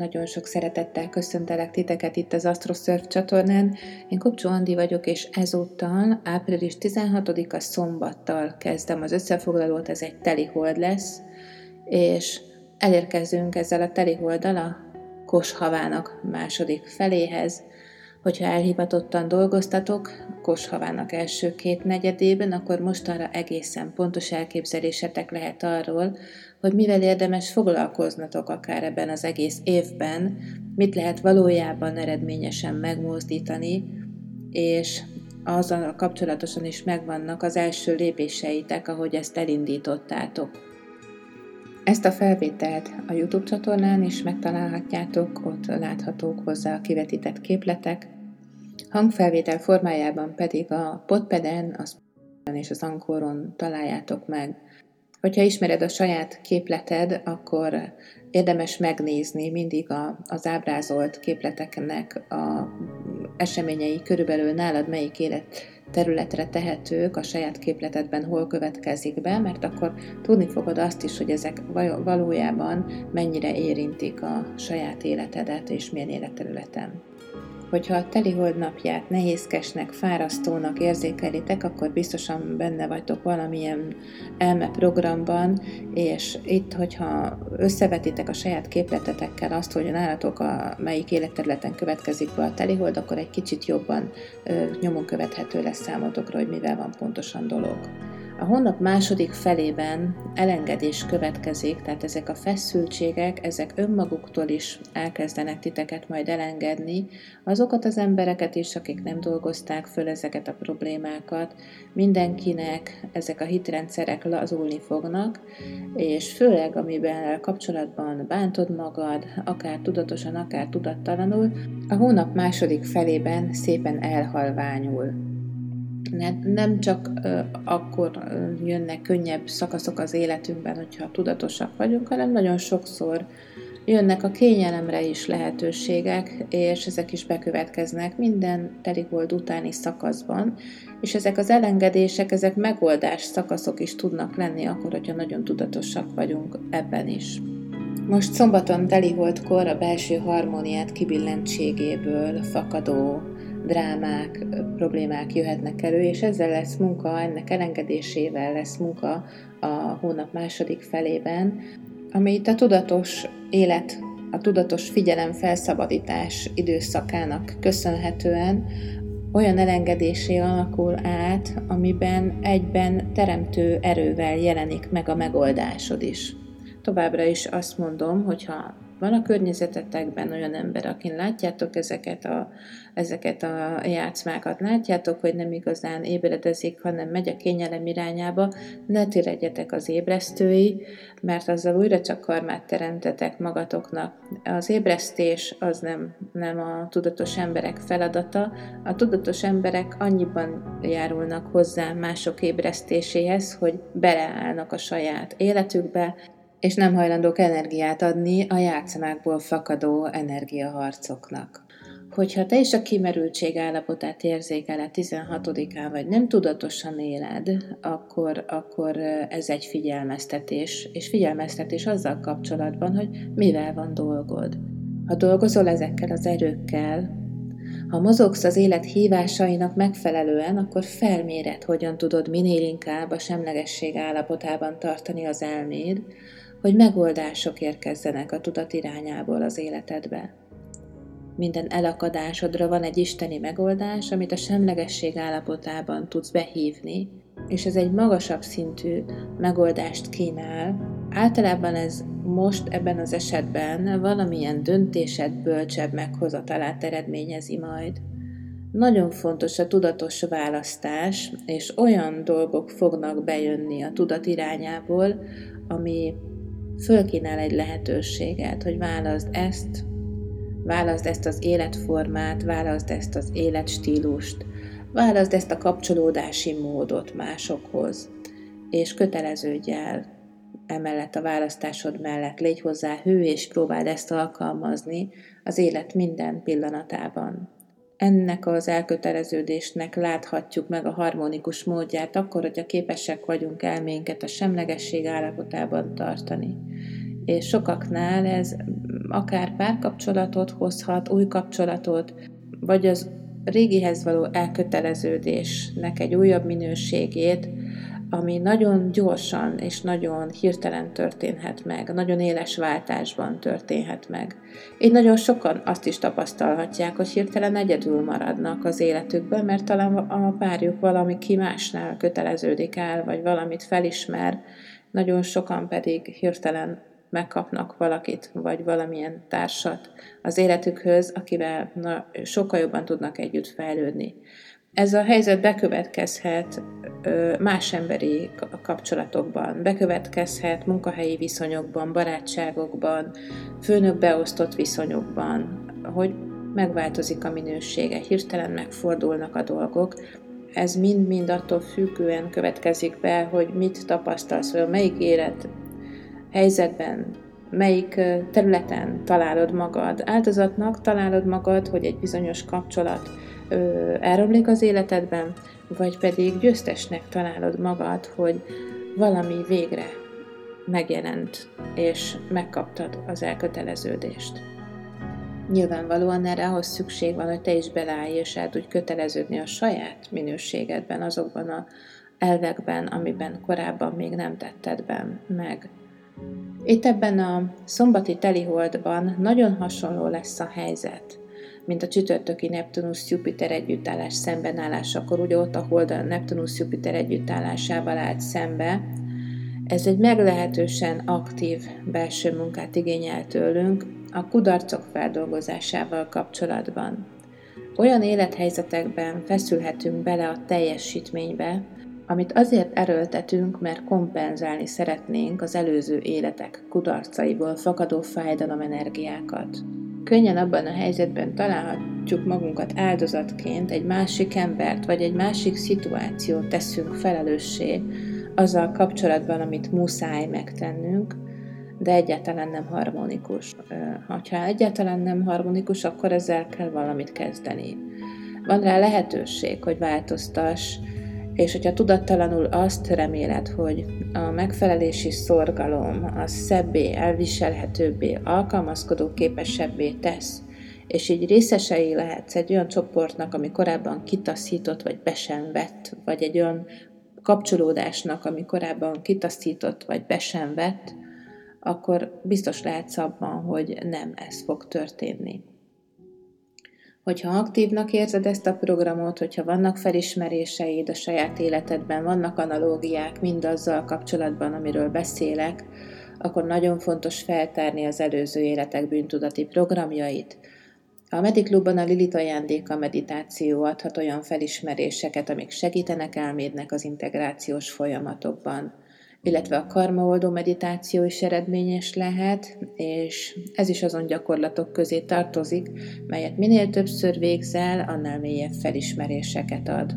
nagyon sok szeretettel köszöntelek titeket itt az AstroSurf csatornán. Én Kopcsó Andi vagyok, és ezúttal április 16-a szombattal kezdem az összefoglalót, ez egy teli hold lesz, és elérkezünk ezzel a teli holdal a Koshavának második feléhez, Hogyha elhivatottan dolgoztatok Koshavának első két negyedében, akkor mostanra egészen pontos elképzelésetek lehet arról, hogy mivel érdemes foglalkoznatok akár ebben az egész évben, mit lehet valójában eredményesen megmozdítani, és azzal kapcsolatosan is megvannak az első lépéseitek, ahogy ezt elindítottátok. Ezt a felvételt a YouTube csatornán is megtalálhatjátok, ott láthatók hozzá a kivetített képletek. Hangfelvétel formájában pedig a Podpeden, az és az Ankoron találjátok meg. Hogyha ismered a saját képleted, akkor érdemes megnézni mindig a, az ábrázolt képleteknek a eseményei. Körülbelül nálad melyik élet területre tehetők a saját képletedben hol következik be, mert akkor tudni fogod azt is, hogy ezek valójában mennyire érintik a saját életedet és milyen életterületen hogyha a telihold napját nehézkesnek, fárasztónak érzékelitek, akkor biztosan benne vagytok valamilyen elme programban, és itt, hogyha összevetitek a saját képletetekkel azt, hogy nálatok a melyik életterületen következik be a telihold, akkor egy kicsit jobban ö, nyomon követhető lesz számotokra, hogy mivel van pontosan dolog. A hónap második felében elengedés következik, tehát ezek a feszültségek, ezek önmaguktól is elkezdenek titeket majd elengedni, azokat az embereket is, akik nem dolgozták föl ezeket a problémákat, mindenkinek ezek a hitrendszerek lazulni fognak, és főleg amiben kapcsolatban bántod magad, akár tudatosan, akár tudattalanul, a hónap második felében szépen elhalványul nem csak akkor jönnek könnyebb szakaszok az életünkben, hogyha tudatosak vagyunk, hanem nagyon sokszor jönnek a kényelemre is lehetőségek, és ezek is bekövetkeznek minden teligold utáni szakaszban, és ezek az elengedések, ezek megoldás szakaszok is tudnak lenni akkor, hogyha nagyon tudatosak vagyunk ebben is. Most szombaton teliholdkor a belső harmóniát kibillentségéből fakadó drámák, problémák jöhetnek elő, és ezzel lesz munka, ennek elengedésével lesz munka a hónap második felében, ami itt a tudatos élet, a tudatos figyelem felszabadítás időszakának köszönhetően olyan elengedésé alakul át, amiben egyben teremtő erővel jelenik meg a megoldásod is. Továbbra is azt mondom, hogyha van a környezetetekben olyan ember, akin látjátok ezeket a, ezeket a játszmákat, látjátok, hogy nem igazán ébredezik, hanem megy a kényelem irányába, ne ti legyetek az ébresztői, mert azzal újra csak karmát teremtetek magatoknak. Az ébresztés az nem, nem a tudatos emberek feladata. A tudatos emberek annyiban járulnak hozzá mások ébresztéséhez, hogy beleállnak a saját életükbe, és nem hajlandók energiát adni a játszmákból fakadó energiaharcoknak. Hogyha te is a kimerültség állapotát érzékeled 16-án, vagy nem tudatosan éled, akkor, akkor ez egy figyelmeztetés, és figyelmeztetés azzal kapcsolatban, hogy mivel van dolgod. Ha dolgozol ezekkel az erőkkel, ha mozogsz az élet hívásainak megfelelően, akkor felméred, hogyan tudod minél inkább a semlegesség állapotában tartani az elméd, hogy megoldások érkezzenek a tudat irányából az életedbe. Minden elakadásodra van egy isteni megoldás, amit a semlegesség állapotában tudsz behívni, és ez egy magasabb szintű megoldást kínál. Általában ez most ebben az esetben valamilyen döntésed bölcsebb meghozatalát eredményezi majd. Nagyon fontos a tudatos választás, és olyan dolgok fognak bejönni a tudat irányából, ami fölkínál egy lehetőséget, hogy válaszd ezt, válaszd ezt az életformát, válaszd ezt az életstílust, válaszd ezt a kapcsolódási módot másokhoz, és köteleződj el emellett a választásod mellett, légy hozzá hő, és próbáld ezt alkalmazni az élet minden pillanatában ennek az elköteleződésnek láthatjuk meg a harmonikus módját akkor, hogyha képesek vagyunk elménket a semlegesség állapotában tartani. és sokaknál ez akár párkapcsolatot hozhat, új kapcsolatot, vagy az régihez való elköteleződésnek egy újabb minőségét, ami nagyon gyorsan és nagyon hirtelen történhet meg, nagyon éles váltásban történhet meg. Így nagyon sokan azt is tapasztalhatják, hogy hirtelen egyedül maradnak az életükben, mert talán a párjuk valami ki másnál köteleződik el, vagy valamit felismer, nagyon sokan pedig hirtelen megkapnak valakit, vagy valamilyen társat az életükhöz, akivel na, sokkal jobban tudnak együtt fejlődni. Ez a helyzet bekövetkezhet más emberi kapcsolatokban, bekövetkezhet munkahelyi viszonyokban, barátságokban, főnök beosztott viszonyokban, hogy megváltozik a minősége, hirtelen megfordulnak a dolgok. Ez mind-mind attól függően következik be, hogy mit tapasztalsz, vagy melyik élet helyzetben, melyik területen találod magad. Áldozatnak találod magad, hogy egy bizonyos kapcsolat elromlik az életedben, vagy pedig győztesnek találod magad, hogy valami végre megjelent, és megkaptad az elköteleződést. Nyilvánvalóan erre ahhoz szükség van, hogy te is beleállj, és el tudj köteleződni a saját minőségedben, azokban a elvekben, amiben korábban még nem tetted ben meg. Itt ebben a szombati teliholdban nagyon hasonló lesz a helyzet mint a csütörtöki Neptunus-Jupiter együttállás szembenállásakor, ugye ott a Hold a Neptunus-Jupiter együttállásával állt szembe. Ez egy meglehetősen aktív belső munkát igényel tőlünk a kudarcok feldolgozásával kapcsolatban. Olyan élethelyzetekben feszülhetünk bele a teljesítménybe, amit azért erőltetünk, mert kompenzálni szeretnénk az előző életek kudarcaiból fakadó fájdalomenergiákat könnyen abban a helyzetben találhatjuk magunkat áldozatként, egy másik embert vagy egy másik szituációt teszünk felelőssé azzal kapcsolatban, amit muszáj megtennünk, de egyáltalán nem harmonikus. Ha egyáltalán nem harmonikus, akkor ezzel kell valamit kezdeni. Van rá lehetőség, hogy változtass, és hogyha tudattalanul azt reméled, hogy a megfelelési szorgalom az szebbé, elviselhetőbbé, alkalmazkodó képesebbé tesz, és így részesei lehetsz egy olyan csoportnak, ami korábban kitaszított, vagy be vagy egy olyan kapcsolódásnak, ami korábban kitaszított, vagy be akkor biztos lehetsz abban, hogy nem ez fog történni. Hogyha aktívnak érzed ezt a programot, hogyha vannak felismeréseid a saját életedben, vannak analógiák mindazzal kapcsolatban, amiről beszélek, akkor nagyon fontos feltárni az előző életek bűntudati programjait. A Mediklubban a Lilit ajándéka meditáció adhat olyan felismeréseket, amik segítenek elmédnek az integrációs folyamatokban illetve a karmaoldó meditáció is eredményes lehet, és ez is azon gyakorlatok közé tartozik, melyet minél többször végzel, annál mélyebb felismeréseket ad.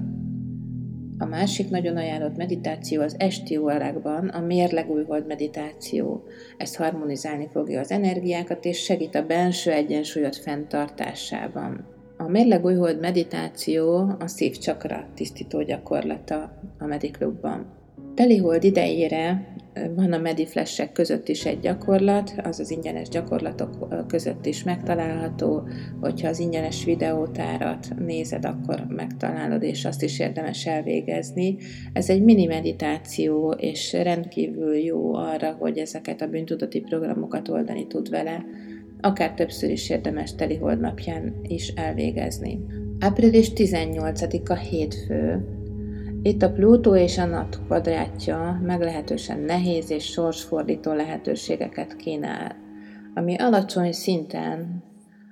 A másik nagyon ajánlott meditáció az esti órákban a mérlegújhold meditáció. Ez harmonizálni fogja az energiákat és segít a belső egyensúlyot fenntartásában. A mérlegújhold meditáció a szívcsakra tisztító gyakorlata a Mediklubban. Telihold idejére van a mediflessek között is egy gyakorlat, az az ingyenes gyakorlatok között is megtalálható, hogyha az ingyenes videótárat nézed, akkor megtalálod, és azt is érdemes elvégezni. Ez egy mini meditáció, és rendkívül jó arra, hogy ezeket a bűntudati programokat oldani tud vele, akár többször is érdemes telihold napján is elvégezni. Április 18-a hétfő, itt a Plutó és a nap kvadrátja meglehetősen nehéz és sorsfordító lehetőségeket kínál, ami alacsony szinten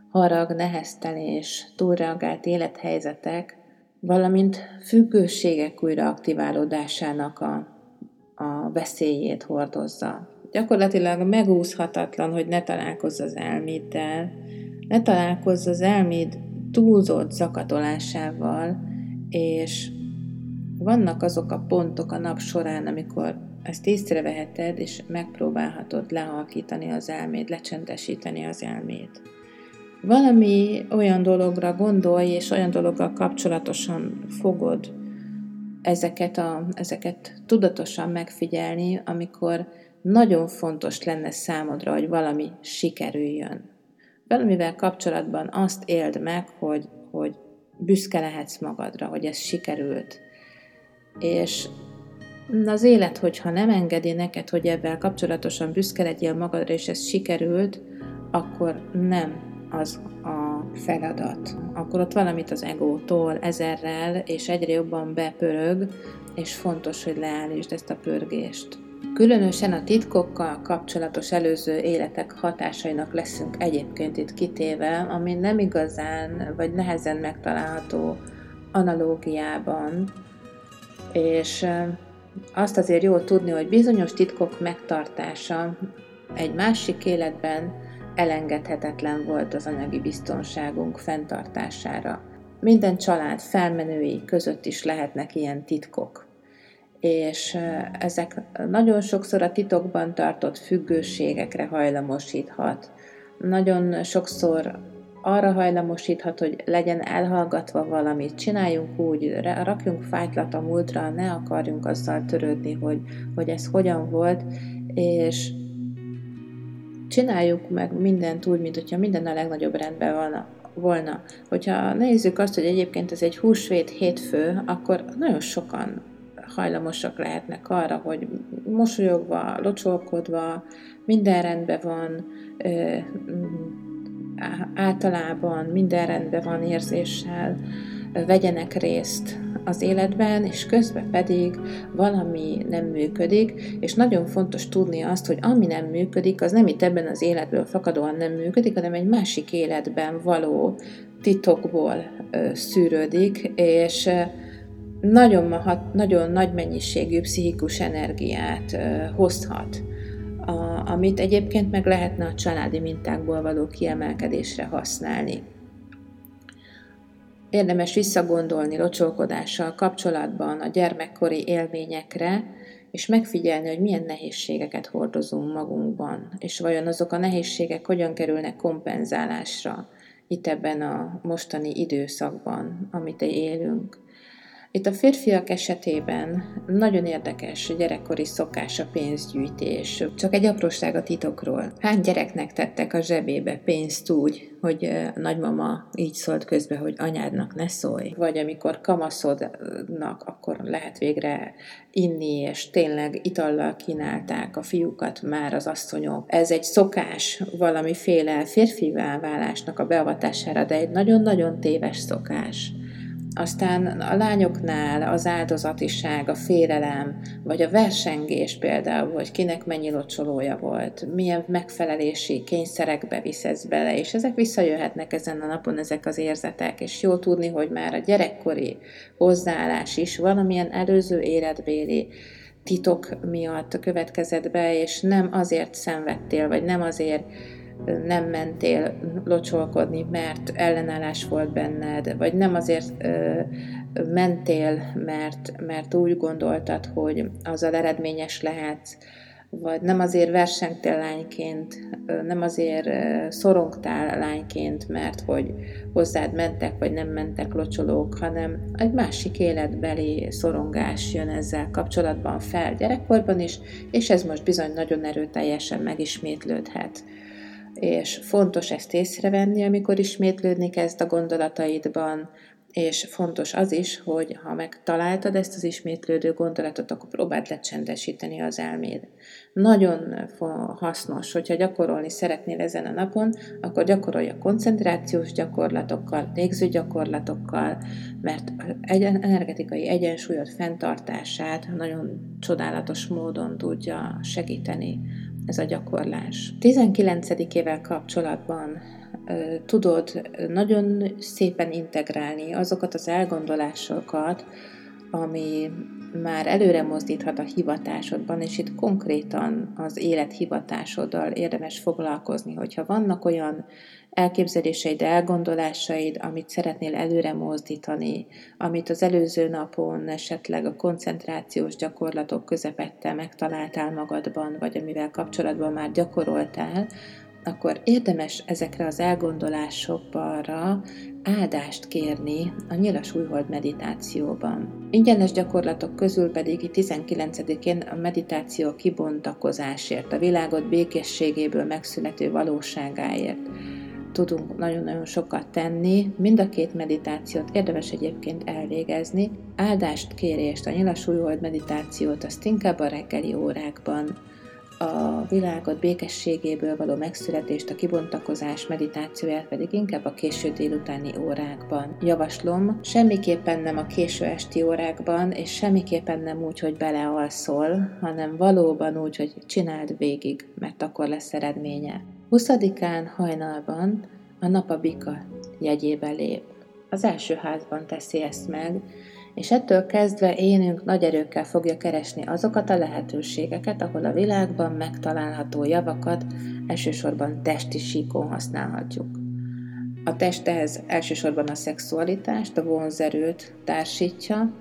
harag, neheztelés, túlreagált élethelyzetek, valamint függőségek újraaktiválódásának a, a veszélyét hordozza. Gyakorlatilag megúszhatatlan, hogy ne találkozz az elméddel, ne találkozz az elméd túlzott zakatolásával, és vannak azok a pontok a nap során, amikor ezt észreveheted, és megpróbálhatod lehalkítani az elmét, lecsendesíteni az elmét. Valami olyan dologra gondolj, és olyan dologgal kapcsolatosan fogod ezeket, a, ezeket tudatosan megfigyelni, amikor nagyon fontos lenne számodra, hogy valami sikerüljön. Valamivel kapcsolatban azt éld meg, hogy, hogy büszke lehetsz magadra, hogy ez sikerült. És az élet, hogyha nem engedi neked, hogy ebben kapcsolatosan büszke legyél magadra, és ez sikerült, akkor nem az a feladat. Akkor ott valamit az egótól ezerrel, és egyre jobban bepörög, és fontos, hogy leállítsd ezt a pörgést. Különösen a titkokkal kapcsolatos előző életek hatásainak leszünk egyébként itt kitéve, ami nem igazán, vagy nehezen megtalálható analógiában, és azt azért jó tudni, hogy bizonyos titkok megtartása egy másik életben elengedhetetlen volt az anyagi biztonságunk fenntartására. Minden család felmenői között is lehetnek ilyen titkok. És ezek nagyon sokszor a titokban tartott függőségekre hajlamosíthat. Nagyon sokszor arra hajlamosíthat, hogy legyen elhallgatva valamit, csináljunk úgy, rakjunk fájtlat a múltra, ne akarjunk azzal törődni, hogy, hogy ez hogyan volt, és csináljuk meg mindent úgy, mint hogyha minden a legnagyobb rendben van, volna. Hogyha nézzük azt, hogy egyébként ez egy húsvét hétfő, akkor nagyon sokan hajlamosak lehetnek arra, hogy mosolyogva, locsolkodva, minden rendben van, általában minden rendben van érzéssel, vegyenek részt az életben, és közben pedig valami nem működik, és nagyon fontos tudni azt, hogy ami nem működik, az nem itt ebben az életből fakadóan nem működik, hanem egy másik életben való titokból szűrődik, és nagyon, nagyon nagy mennyiségű pszichikus energiát hozhat a, amit egyébként meg lehetne a családi mintákból való kiemelkedésre használni. Érdemes visszagondolni locsolkodással kapcsolatban a gyermekkori élményekre, és megfigyelni, hogy milyen nehézségeket hordozunk magunkban, és vajon azok a nehézségek hogyan kerülnek kompenzálásra itt ebben a mostani időszakban, amit élünk. Itt a férfiak esetében nagyon érdekes gyerekkori szokás a pénzgyűjtés. Csak egy apróság a titokról. Hány gyereknek tettek a zsebébe pénzt úgy, hogy a nagymama így szólt közbe, hogy anyádnak ne szólj. Vagy amikor kamaszodnak, akkor lehet végre inni, és tényleg itallal kínálták a fiúkat már az asszonyok. Ez egy szokás valamiféle férfivá válásnak a beavatására, de egy nagyon-nagyon téves szokás. Aztán a lányoknál az áldozatiság, a félelem, vagy a versengés például, hogy kinek mennyi locsolója volt, milyen megfelelési kényszerekbe visz ez bele, és ezek visszajöhetnek ezen a napon, ezek az érzetek, és jó tudni, hogy már a gyerekkori hozzáállás is valamilyen előző életbéli titok miatt következett be, és nem azért szenvedtél, vagy nem azért nem mentél locsolkodni, mert ellenállás volt benned, vagy nem azért mentél, mert, mert úgy gondoltad, hogy azzal eredményes lehetsz, vagy nem azért versengtél lányként, nem azért szorongtál lányként, mert hogy hozzád mentek, vagy nem mentek locsolók, hanem egy másik életbeli szorongás jön ezzel kapcsolatban fel gyerekkorban is, és ez most bizony nagyon erőteljesen megismétlődhet és fontos ezt észrevenni, amikor ismétlődni kezd a gondolataidban, és fontos az is, hogy ha megtaláltad ezt az ismétlődő gondolatot, akkor próbáld lecsendesíteni az elméd. Nagyon hasznos, hogyha gyakorolni szeretnél ezen a napon, akkor gyakorolj a koncentrációs gyakorlatokkal, légző gyakorlatokkal, mert egy energetikai egyensúlyod fenntartását nagyon csodálatos módon tudja segíteni ez a gyakorlás. 19. ével kapcsolatban tudod nagyon szépen integrálni azokat az elgondolásokat, ami már előre mozdíthat a hivatásodban, és itt konkrétan az élet hivatásoddal érdemes foglalkozni, hogyha vannak olyan elképzeléseid, elgondolásaid, amit szeretnél előre mozdítani, amit az előző napon esetleg a koncentrációs gyakorlatok közepette megtaláltál magadban, vagy amivel kapcsolatban már gyakoroltál, akkor érdemes ezekre az elgondolásokra áldást kérni a nyilas újhold meditációban. Ingyenes gyakorlatok közül pedig 19-én a meditáció kibontakozásért, a világot békességéből megszülető valóságáért tudunk nagyon-nagyon sokat tenni. Mind a két meditációt érdemes egyébként elvégezni. Áldást kérést, a nyilas újhold meditációt azt inkább a reggeli órákban a világot békességéből való megszületést, a kibontakozás meditációját pedig inkább a késő délutáni órákban. Javaslom, semmiképpen nem a késő esti órákban, és semmiképpen nem úgy, hogy belealszol, hanem valóban úgy, hogy csináld végig, mert akkor lesz eredménye. 20-án hajnalban a nap a jegyébe lép. Az első házban teszi ezt meg, és ettől kezdve énünk nagy erőkkel fogja keresni azokat a lehetőségeket, ahol a világban megtalálható javakat elsősorban testi síkon használhatjuk. A testhez elsősorban a szexualitást, a vonzerőt társítja,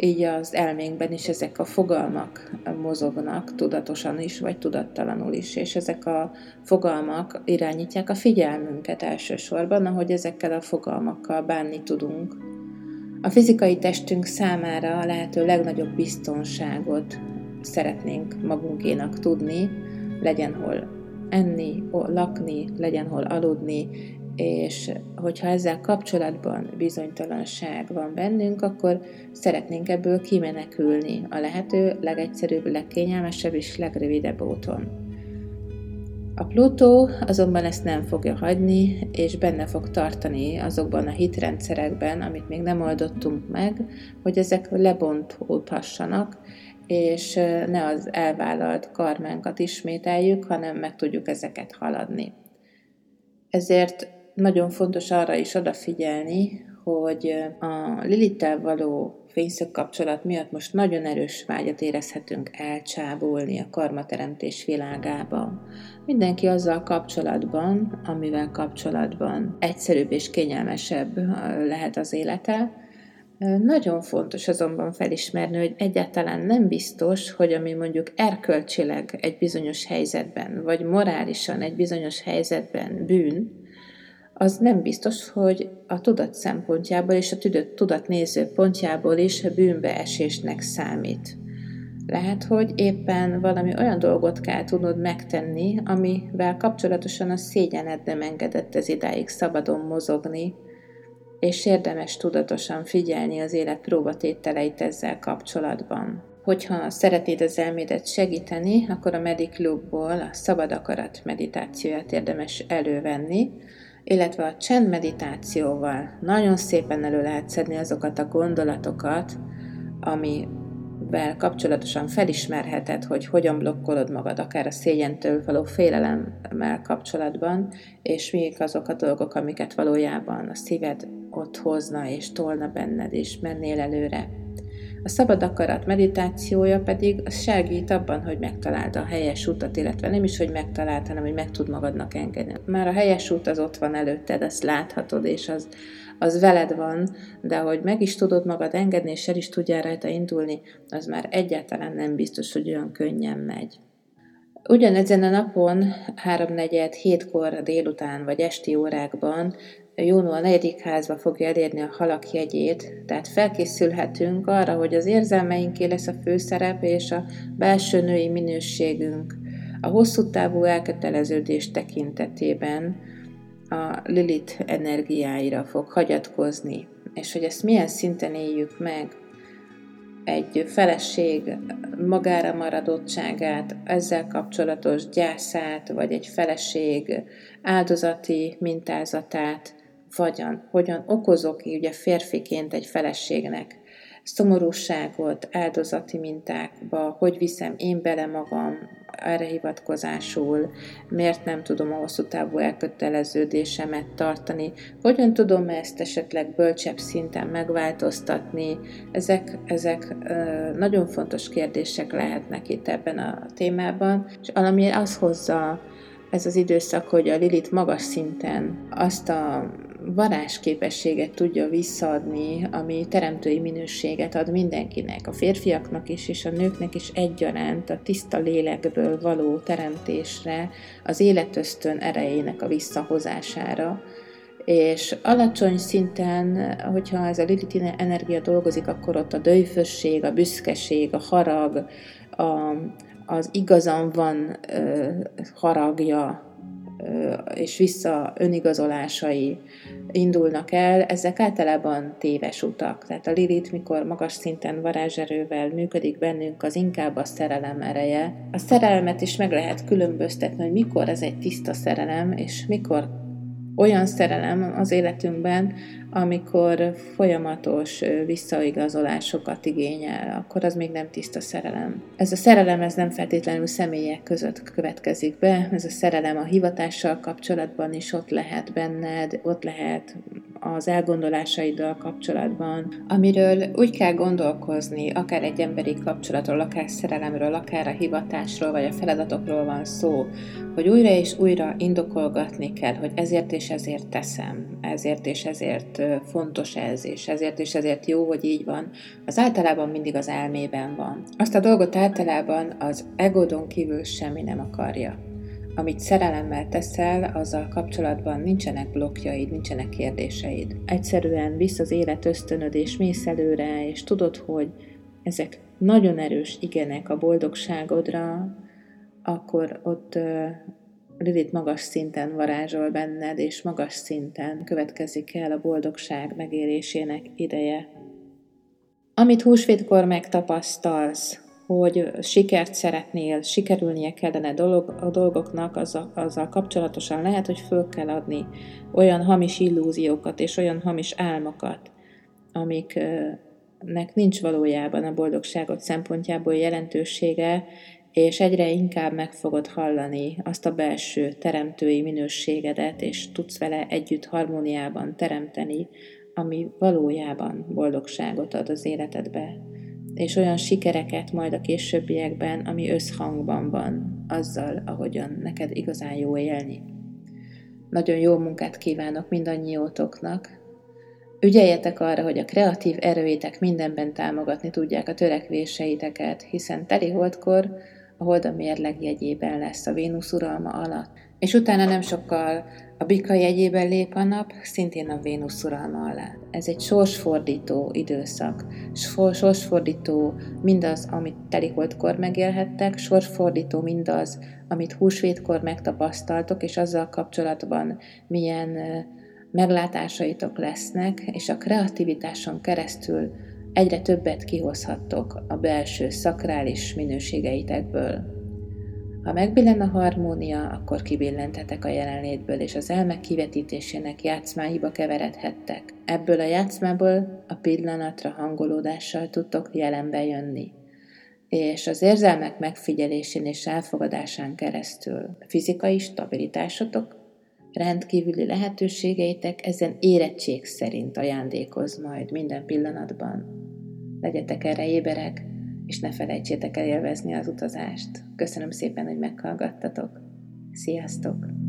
így az elménkben is ezek a fogalmak mozognak tudatosan is, vagy tudattalanul is, és ezek a fogalmak irányítják a figyelmünket elsősorban, ahogy ezekkel a fogalmakkal bánni tudunk. A fizikai testünk számára a lehető legnagyobb biztonságot szeretnénk magunkénak tudni, legyen hol enni, lakni, legyen hol aludni, és hogyha ezzel kapcsolatban bizonytalanság van bennünk, akkor szeretnénk ebből kimenekülni a lehető legegyszerűbb, legkényelmesebb és legrövidebb úton. A Plutó azonban ezt nem fogja hagyni, és benne fog tartani azokban a hitrendszerekben, amit még nem oldottunk meg, hogy ezek lebontódhassanak, és ne az elvállalt karmánkat ismételjük, hanem meg tudjuk ezeket haladni. Ezért nagyon fontos arra is odafigyelni, hogy a Lilittel való fényszög kapcsolat miatt most nagyon erős vágyat érezhetünk elcsábulni a karmateremtés világába. Mindenki azzal kapcsolatban, amivel kapcsolatban egyszerűbb és kényelmesebb lehet az élete, nagyon fontos azonban felismerni, hogy egyáltalán nem biztos, hogy ami mondjuk erkölcsileg egy bizonyos helyzetben, vagy morálisan egy bizonyos helyzetben bűn, az nem biztos, hogy a tudat szempontjából és a tudat nézőpontjából is bűnbeesésnek számít. Lehet, hogy éppen valami olyan dolgot kell tudnod megtenni, amivel kapcsolatosan a szégyened nem engedett ez idáig szabadon mozogni, és érdemes tudatosan figyelni az élet próbatételeit ezzel kapcsolatban. Hogyha szeretnéd az elmédet segíteni, akkor a Mediklubból a szabad akarat meditációját érdemes elővenni, illetve a csend meditációval nagyon szépen elő lehet szedni azokat a gondolatokat, amivel kapcsolatosan felismerheted, hogy hogyan blokkolod magad, akár a szégyentől való félelemmel kapcsolatban, és mik azok a dolgok, amiket valójában a szíved ott hozna és tolna benned, és mennél előre. A szabad akarat meditációja pedig segít abban, hogy megtaláld a helyes utat, illetve nem is, hogy megtaláld, hanem hogy meg tud magadnak engedni. Már a helyes út az ott van előtted, azt láthatod, és az, az veled van, de hogy meg is tudod magad engedni, és el is tudjál rajta indulni, az már egyáltalán nem biztos, hogy olyan könnyen megy. Ugyanezen a napon, háromnegyed, hétkor délután vagy esti órákban Jónó a negyedik házba fogja elérni a halak jegyét, tehát felkészülhetünk arra, hogy az érzelmeinké lesz a főszerep és a belső női minőségünk a hosszú távú elköteleződés tekintetében a Lilith energiáira fog hagyatkozni, és hogy ezt milyen szinten éljük meg, egy feleség magára maradottságát, ezzel kapcsolatos gyászát, vagy egy feleség áldozati mintázatát, vagyan, hogyan okozok ki ugye férfiként egy feleségnek szomorúságot áldozati mintákba, hogy viszem én bele magam erre hivatkozásul, miért nem tudom a hosszú távú elköteleződésemet tartani, hogyan tudom ezt esetleg bölcsebb szinten megváltoztatni. Ezek, ezek nagyon fontos kérdések lehetnek itt ebben a témában, és valami az hozza ez az időszak, hogy a Lilit magas szinten azt a varázsképességet tudja visszaadni, ami teremtői minőséget ad mindenkinek, a férfiaknak is és a nőknek is egyaránt a tiszta lélekből való teremtésre, az életösztön erejének a visszahozására, és alacsony szinten, hogyha ez a Lilith energia dolgozik, akkor ott a döjfösség, a büszkeség, a harag, a, az igazam van ö, haragja, és vissza önigazolásai indulnak el, ezek általában téves utak. Tehát a Lilith, mikor magas szinten varázserővel működik bennünk, az inkább a szerelem ereje. A szerelmet is meg lehet különböztetni, hogy mikor ez egy tiszta szerelem, és mikor olyan szerelem az életünkben, amikor folyamatos visszaigazolásokat igényel, akkor az még nem tiszta szerelem. Ez a szerelem ez nem feltétlenül személyek között következik be, ez a szerelem a hivatással kapcsolatban is ott lehet benned, ott lehet az elgondolásaiddal kapcsolatban, amiről úgy kell gondolkozni, akár egy emberi kapcsolatról, akár szerelemről, akár a hivatásról, vagy a feladatokról van szó, hogy újra és újra indokolgatni kell, hogy ezért és ezért teszem, ezért és ezért fontos ez, és ezért és ezért jó, hogy így van, az általában mindig az elmében van. Azt a dolgot általában az egodon kívül semmi nem akarja. Amit szerelemmel teszel, azzal kapcsolatban nincsenek blokkjaid, nincsenek kérdéseid. Egyszerűen visz az élet ösztönöd és mész előre, és tudod, hogy ezek nagyon erős igenek a boldogságodra, akkor ott Lilith magas szinten varázsol benned, és magas szinten következik el a boldogság megérésének ideje. Amit húsvétkor megtapasztalsz, hogy sikert szeretnél, sikerülnie kellene dolog, a dolgoknak, azzal, azzal kapcsolatosan lehet, hogy föl kell adni olyan hamis illúziókat és olyan hamis álmokat, amiknek nincs valójában a boldogságot szempontjából jelentősége, és egyre inkább meg fogod hallani azt a belső teremtői minőségedet, és tudsz vele együtt harmóniában teremteni, ami valójában boldogságot ad az életedbe, és olyan sikereket majd a későbbiekben, ami összhangban van azzal, ahogyan neked igazán jó élni. Nagyon jó munkát kívánok mindannyiótoknak, Ügyeljetek arra, hogy a kreatív erőitek mindenben támogatni tudják a törekvéseiteket, hiszen teli holdkor a hold a mérleg jegyében lesz a Vénusz uralma alatt, és utána nem sokkal a bika jegyében lép a nap, szintén a Vénusz uralma alá. Ez egy sorsfordító időszak. Sorsfordító mindaz, amit teliholdkor megélhettek, sorsfordító mindaz, amit húsvétkor megtapasztaltok, és azzal kapcsolatban milyen meglátásaitok lesznek, és a kreativitáson keresztül egyre többet kihozhattok a belső szakrális minőségeitekből. Ha megbillen a harmónia, akkor kibillenthetek a jelenlétből, és az elmek kivetítésének játszmáiba keveredhettek. Ebből a játszmából a pillanatra hangolódással tudtok jelenbe jönni és az érzelmek megfigyelésén és elfogadásán keresztül fizikai stabilitásotok, rendkívüli lehetőségeitek ezen érettség szerint ajándékoz majd minden pillanatban. Legyetek erre éberek, és ne felejtsétek el élvezni az utazást. Köszönöm szépen, hogy meghallgattatok. Sziasztok!